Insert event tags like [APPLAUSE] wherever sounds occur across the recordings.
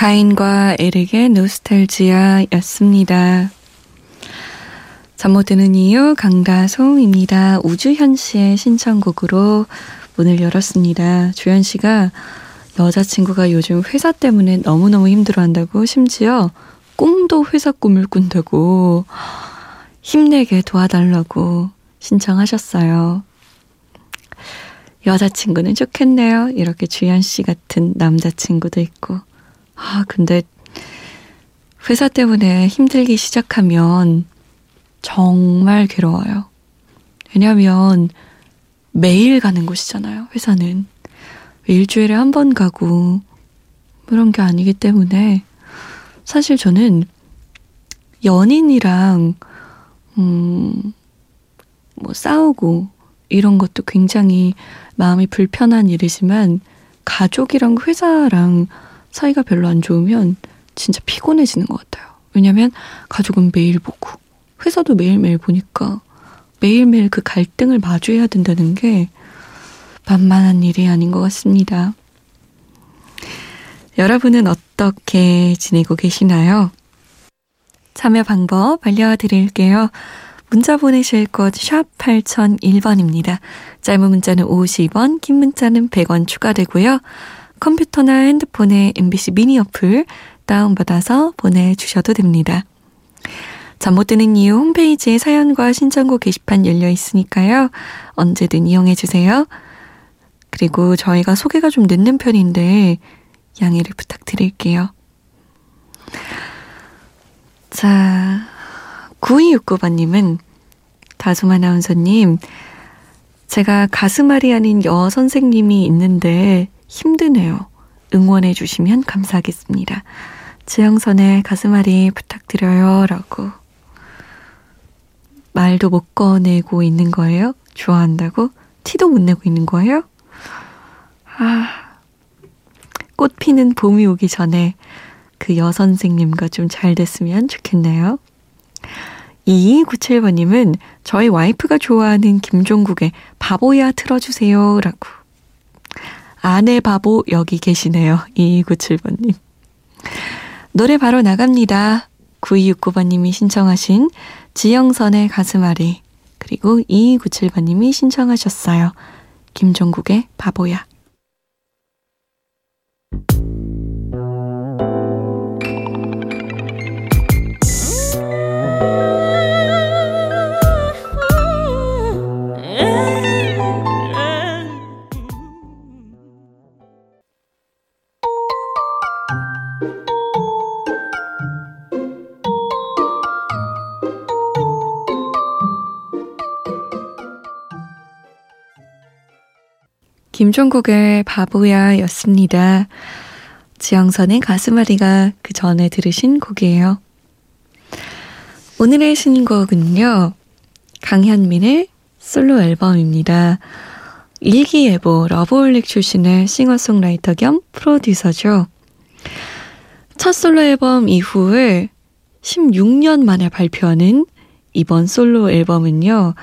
가인과 에릭의 노스텔지아였습니다. 잠 못 드는 이유 강다솜입니다. 우주현 씨의 신청곡으로 문을 열었습니다. 주현 씨가 여자친구가 요즘 회사 때문에 너무너무 힘들어한다고 심지어 꿈도 회사 꿈을 꾼다고 힘내게 도와달라고 신청하셨어요. 여자친구는 좋겠네요. 이렇게 주현 씨 같은 남자친구도 있고. 아, 근데 회사 때문에 힘들기 시작하면 정말 괴로워요. 왜냐면 매일 가는 곳이잖아요, 회사는. 일주일에 한 번 가고 그런 게 아니기 때문에 사실 저는 연인이랑 음, 뭐 싸우고 이런 것도 굉장히 마음이 불편한 일이지만 가족이랑 회사랑 사이가 별로 안 좋으면 진짜 피곤해지는 것 같아요. 왜냐면 가족은 매일 보고 회사도 매일매일 보니까 매일매일 그 갈등을 마주해야 된다는 게 만만한 일이 아닌 것 같습니다. 여러분은 어떻게 지내고 계시나요? 참여 방법 알려드릴게요. 문자 보내실 곳 샵 8001번입니다. 짧은 문자는 50원, 긴 문자는 100원 추가되고요. 컴퓨터나 핸드폰에 MBC 미니 어플 다운받아서 보내주셔도 됩니다. 잠 못 드는 이유 홈페이지에 사연과 신청곡 게시판 열려 있으니까요. 언제든 이용해 주세요. 그리고 저희가 소개가 좀 늦는 편인데 양해를 부탁드릴게요. 자, 9269번님은 다솜 아나운서님, 제가 가슴앓이 아닌 여 선생님이 있는데 힘드네요. 응원해 주시면 감사하겠습니다. 지영선의 가슴앓이 부탁드려요. 라고. 말도 못 꺼내고 있는 거예요? 좋아한다고? 티도 못 내고 있는 거예요? 아, 꽃 피는 봄이 오기 전에 그 여선생님과 좀 잘 됐으면 좋겠네요. 2297번님은 저희 와이프가 좋아하는 김종국의 바보야 틀어주세요. 라고. 아내 바보 여기 계시네요. 2297번님. 노래 바로 나갑니다. 9269번님이 신청하신 지영선의 가슴앓이 그리고 2297번님이 신청하셨어요. 김종국의 바보야. 김종국의 바보야 였습니다. 지영선의 가슴앓이가 그 전에 들으신 곡이에요. 오늘의 신곡은요, 강현민의 솔로 앨범입니다. 일기예보 러브홀릭 출신의 싱어송라이터 겸 프로듀서죠. 첫 솔로 앨범 이후에 16년 만에 발표하는 이번 솔로 앨범은요,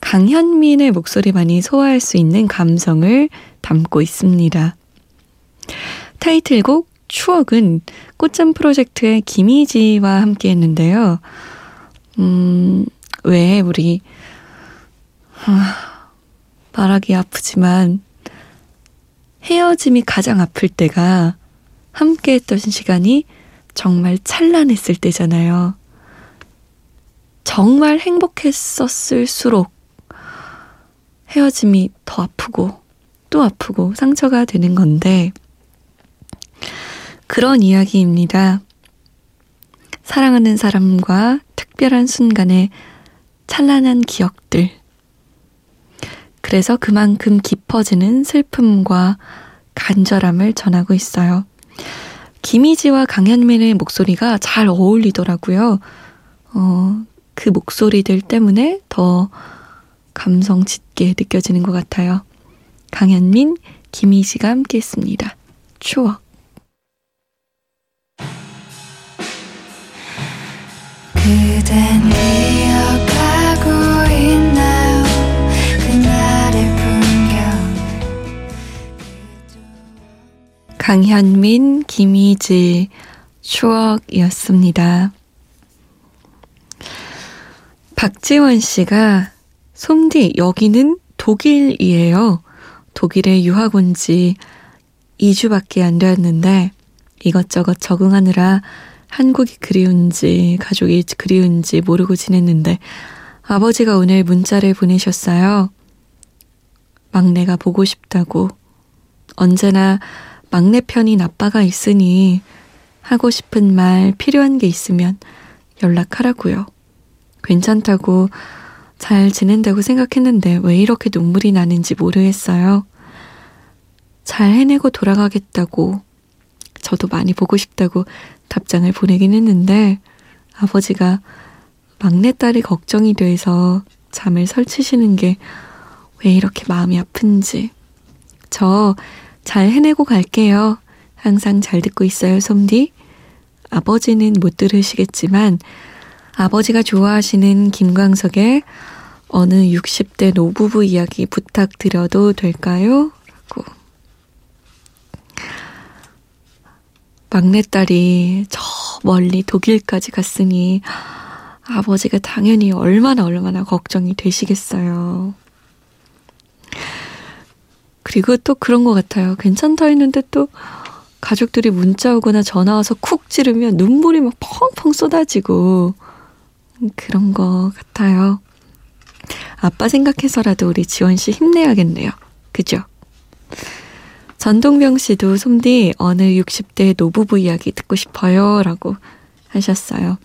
강현민의 목소리만이 소화할 수 있는 감성을 담고 있습니다. 타이틀곡 추억은 꽃잠 프로젝트의 김희지와 함께 했는데요. 음, 왜 우리, 아, 말하기 아프지만 헤어짐이 가장 아플 때가 함께 했던 시간이 정말 찬란했을 때잖아요. 정말 행복했었을수록 헤어짐이 더 아프고 또 아프고 상처가 되는 건데 그런 이야기입니다. 사랑하는 사람과 특별한 순간의 찬란한 기억들. 그래서 그만큼 깊어지는 슬픔과 간절함을 전하고 있어요. 김희지와 강현민의 목소리가 잘 어울리더라고요. 어, 그 목소리들 때문에 더 감성 짙게 느껴지는 것 같아요. 강현민, 김희지가 함께 했습니다. 추억. 그댄 기억하고 있나요? 그날의 풍경 강현민, 김희지 추억이었습니다. 박지원 씨가 솜디 여기는 독일이에요. 독일에 유학 온 지 2주밖에 안 되었는데 이것저것 적응하느라 한국이 그리운지 가족이 그리운지 모르고 지냈는데 아버지가 오늘 문자를 보내셨어요. 막내가 보고 싶다고. 언제나 막내 편인 아빠가 있으니 하고 싶은 말 필요한 게 있으면 연락하라고요. 괜찮다고 잘 지낸다고 생각했는데 왜 이렇게 눈물이 나는지 모르겠어요. 잘 해내고 돌아가겠다고 저도 많이 보고 싶다고 답장을 보내긴 했는데 아버지가 막내딸이 걱정이 돼서 잠을 설치시는 게 왜 이렇게 마음이 아픈지. 저 잘 해내고 갈게요. 항상 잘 듣고 있어요, 솜디. 아버지는 못 들으시겠지만 아버지가 좋아하시는 김광석의 어느 60대 노부부 이야기 부탁드려도 될까요? 라고. 막내딸이 저 멀리 독일까지 갔으니 아버지가 당연히 얼마나 얼마나 걱정이 되시겠어요. 그리고 또 그런 것 같아요. 괜찮다 했는데 또 가족들이 문자 오거나 전화 와서 쿡 찌르면 눈물이 막 펑펑 쏟아지고 그런 것 같아요. 아빠 생각해서라도 우리 지원 씨 힘내야겠네요. 그죠? 전동병 씨도 솜디 어느 60대 노부부 이야기 듣고 싶어요. 라고 하셨어요.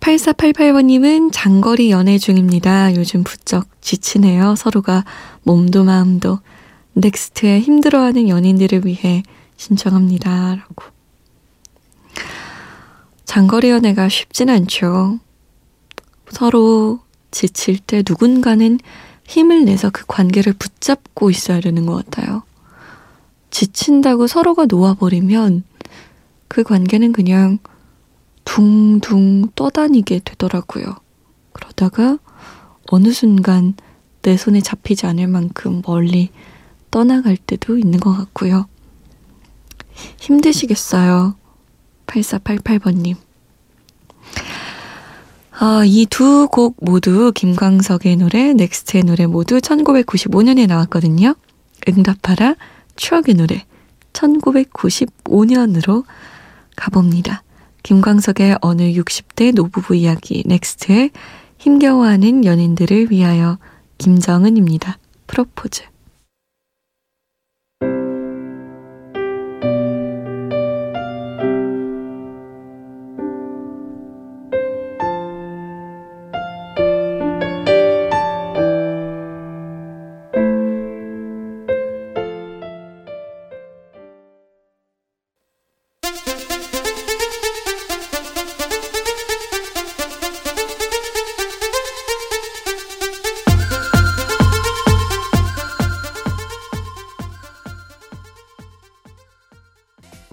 8488번님은 장거리 연애 중입니다. 요즘 부쩍 지치네요. 서로가 몸도 마음도. 넥스트의 힘들어하는 연인들을 위해 신청합니다. 라고. 장거리 연애가 쉽진 않죠. 서로 지칠 때 누군가는 힘을 내서 그 관계를 붙잡고 있어야 되는 것 같아요. 지친다고 서로가 놓아버리면 그 관계는 그냥 둥둥 떠다니게 되더라고요. 그러다가 어느 순간 내 손에 잡히지 않을 만큼 멀리 떠나갈 때도 있는 것 같고요. 힘드시겠어요. 8488번님. 아, 이 두 곡 모두 김광석의 노래, 넥스트의 노래 모두 1995년에 나왔거든요. 응답하라, 추억의 노래, 1995년으로 가봅니다. 김광석의 어느 60대 노부부 이야기, 넥스트의 힘겨워하는 연인들을 위하여 김정은입니다. 프로포즈.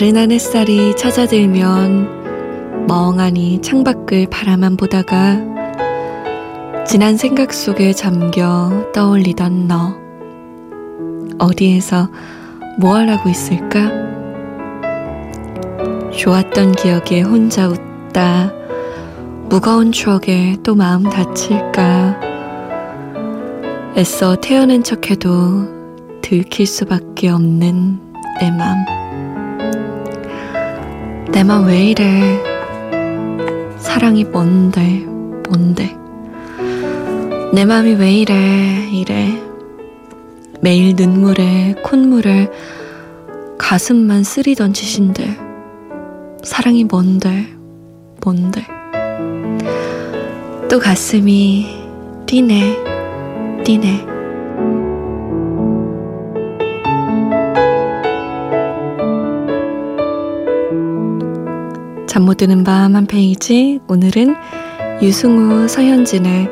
나른한 햇살이 찾아들면 멍하니 창밖을 바라만 보다가 지난 생각 속에 잠겨 떠올리던 너. 어디에서 뭘 하고 있을까? 좋았던 기억에 혼자 웃다. 무거운 추억에 또 마음 다칠까? 애써 태어난 척해도 들킬 수밖에 없는 내 맘. 내 맘 왜 이래? 사랑이 뭔데, 뭔데? 내 맘이 왜 이래, 이래. 매일 눈물에 콧물에 가슴만 쓰리던 짓인데. 사랑이 뭔데, 뭔데. 또 가슴이 뛰네, 뛰네. 잠 못 드는 밤 한 페이지. 오늘은 유승우, 서현진의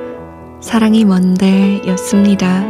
사랑이 뭔데 였습니다.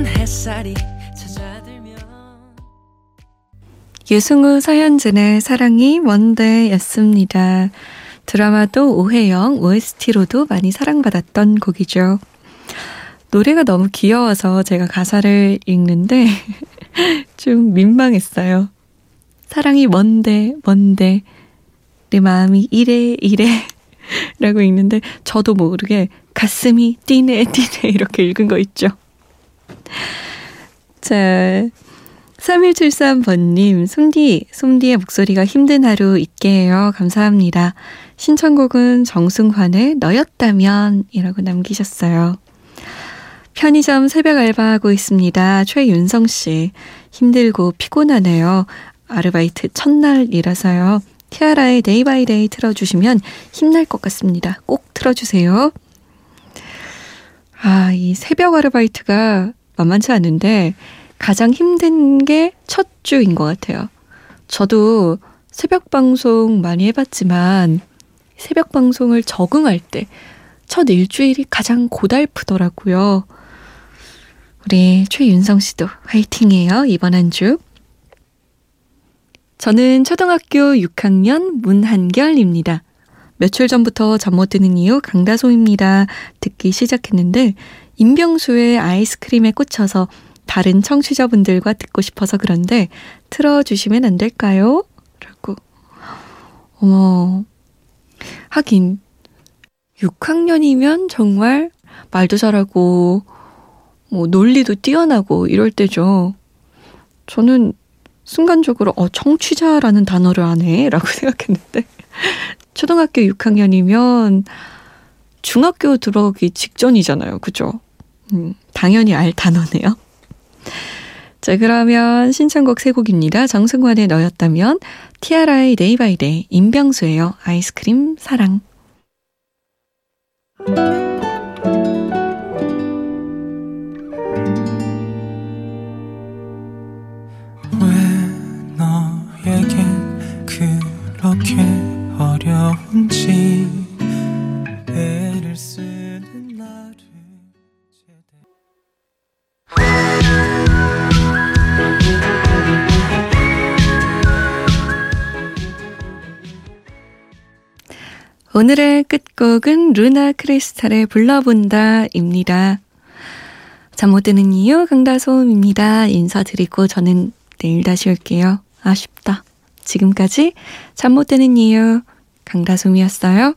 햇살이 찾아들면 유승우 서현진의 사랑이 뭔데 였습니다. 드라마도 오해영 OST로도 많이 사랑받았던 곡이죠. 노래가 너무 귀여워서 제가 가사를 읽는데 [LAUGHS] 좀 민망했어요. 사랑이 뭔데, 뭔데, 내 마음이 이래, 이래 [LAUGHS] 라고 읽는데 저도 모르게 가슴이 뛰네, 뛰네 이렇게 읽은 거 있죠. 자, 3173번님, 솜디, 솜디의 목소리가 힘든 하루 잊게 해요. 감사합니다. 신청곡은 정승환의 너였다면 이라고 남기셨어요. 편의점 새벽 알바하고 있습니다. 최윤성 씨. 힘들고 피곤하네요. 아르바이트 첫날이라서요. 티아라의 Day by Day 틀어주시면 힘날 것 같습니다. 꼭 틀어주세요. 아, 이 새벽 아르바이트가 만만치 않은데 가장 힘든 게 첫 주인 것 같아요. 저도 새벽 방송 많이 해봤지만 새벽 방송을 적응할 때 첫 일주일이 가장 고달프더라고요. 우리 최윤성 씨도 화이팅해요. 이번 한 주. 저는 초등학교 6학년 문한결입니다. 며칠 전부터 잠 못 드는 이유 강다솜입니다. 듣기 시작했는데 임병수의 아이스크림에 꽂혀서 다른 청취자분들과 듣고 싶어서 그런데 틀어주시면 안 될까요? 라고. 어머. 하긴, 6학년이면 정말 말도 잘하고, 뭐, 논리도 뛰어나고 이럴 때죠. 저는 순간적으로, 어, 청취자라는 단어를 안 해? 라고 [LAUGHS] 생각했는데, 초등학교 6학년이면 중학교 들어가기 직전이잖아요. 그죠? 음, 당연히 알 단어네요. 자, 그러면 신청곡 세 곡입니다. 정승환의 너였다면, 티아라의 Day by Day, 임병수예요. 아이스크림 사랑. 오늘의 끝곡은 루나 크리스탈의 불러본다입니다. 잠 못 드는 이유 강다솜입니다. 인사드리고 저는 내일 다시 올게요. 아쉽다. 지금까지 잠 못 드는 이유 강다솜이었어요.